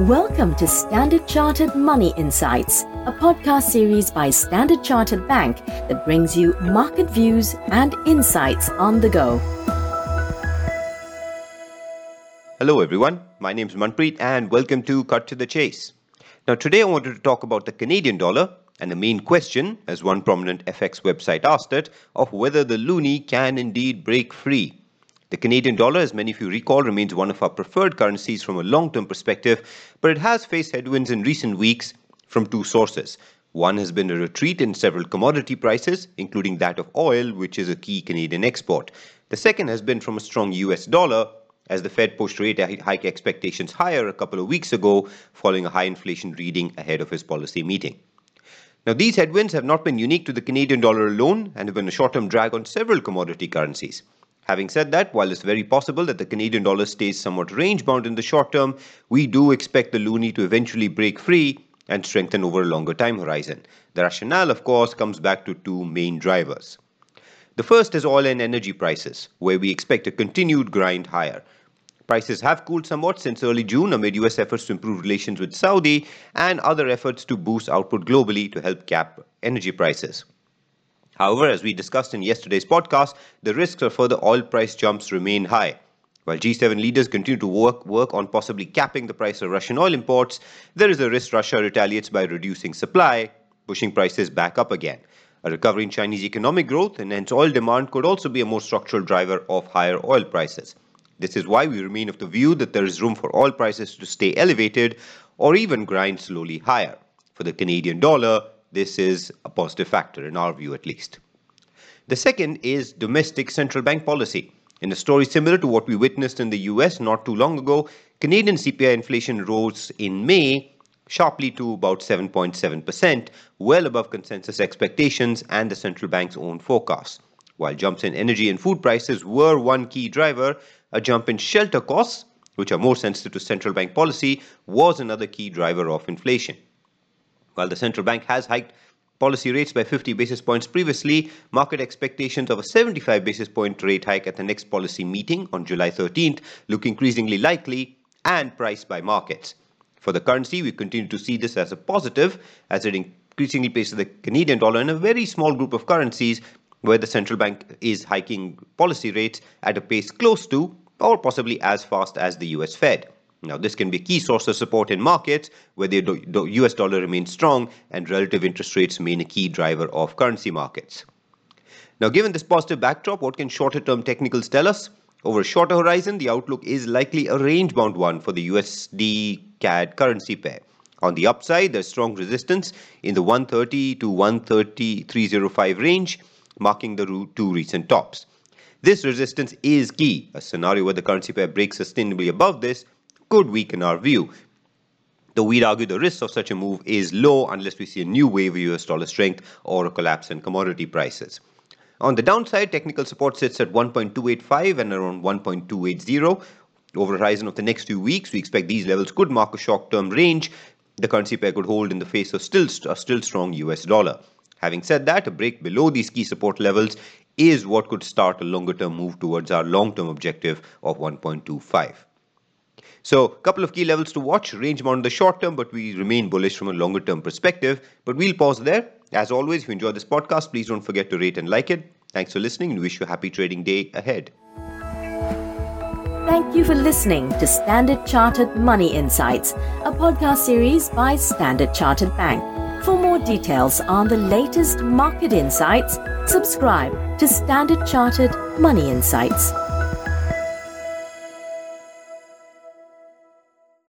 Welcome to Standard Chartered Money Insights, a podcast series by Standard Chartered Bank that brings you market views and insights on the go. Hello, everyone. My name is Manpreet, and welcome to Cut to the Chase. Now, today I wanted to talk about the Canadian dollar and the main question, as one prominent FX website asked it, of whether the loonie can indeed break free. The Canadian dollar, as many of you recall, remains one of our preferred currencies from a long term perspective, but it has faced headwinds in recent weeks from two sources. One has been a retreat in several commodity prices, including that of oil, which is a key Canadian export. The second has been from a strong US dollar, as the Fed pushed rate hike expectations higher a couple of weeks ago, following a high inflation reading ahead of his policy meeting. Now, these headwinds have not been unique to the Canadian dollar alone and have been a short term drag on several commodity currencies. Having said that, while it's very possible that the Canadian dollar stays somewhat range bound in the short term, we do expect the loonie to eventually break free and strengthen over a longer time horizon. The rationale, of course, comes back to two main drivers. The first is oil and energy prices, where we expect a continued grind higher. Prices have cooled somewhat since early June amid US efforts to improve relations with Saudi and other efforts to boost output globally to help cap energy prices. However, as we discussed in yesterday's podcast, the risks of further oil price jumps remain high. While G7 leaders continue to work, work on possibly capping the price of Russian oil imports, there is a risk Russia retaliates by reducing supply, pushing prices back up again. A recovery in Chinese economic growth and hence oil demand could also be a more structural driver of higher oil prices. This is why we remain of the view that there is room for oil prices to stay elevated or even grind slowly higher. For the Canadian dollar, this is a positive factor, in our view at least. The second is domestic central bank policy. In a story similar to what we witnessed in the US not too long ago, Canadian CPI inflation rose in May sharply to about 7.7%, well above consensus expectations and the central bank's own forecasts. While jumps in energy and food prices were one key driver, a jump in shelter costs, which are more sensitive to central bank policy, was another key driver of inflation. While the central bank has hiked policy rates by 50 basis points previously, market expectations of a 75 basis point rate hike at the next policy meeting on July 13th look increasingly likely and priced by markets. For the currency, we continue to see this as a positive as it increasingly places the Canadian dollar in a very small group of currencies where the central bank is hiking policy rates at a pace close to or possibly as fast as the US Fed. Now, this can be a key source of support in markets where the US dollar remains strong and relative interest rates remain a key driver of currency markets. Now, given this positive backdrop, what can shorter term technicals tell us? Over a shorter horizon, the outlook is likely a range bound one for the USD CAD currency pair. On the upside, there's strong resistance in the 130 to 130.305 range, marking the two recent tops. This resistance is key. A scenario where the currency pair breaks sustainably above this could weaken our view. Though we'd argue the risk of such a move is low unless we see a new wave of US dollar strength or a collapse in commodity prices. On the downside, technical support sits at 1.285 and around 1.280. Over the horizon of the next few weeks, we expect these levels could mark a short term range the currency pair could hold in the face of still, a still strong US dollar. Having said that, a break below these key support levels is what could start a longer term move towards our long term objective of 1.25. So, a couple of key levels to watch range bound in the short term, but we remain bullish from a longer term perspective. But we'll pause there. As always, if you enjoy this podcast, please don't forget to rate and like it. Thanks for listening and wish you a happy trading day ahead. Thank you for listening to Standard Chartered Money Insights, a podcast series by Standard Chartered Bank. For more details on the latest market insights, subscribe to Standard Chartered Money Insights.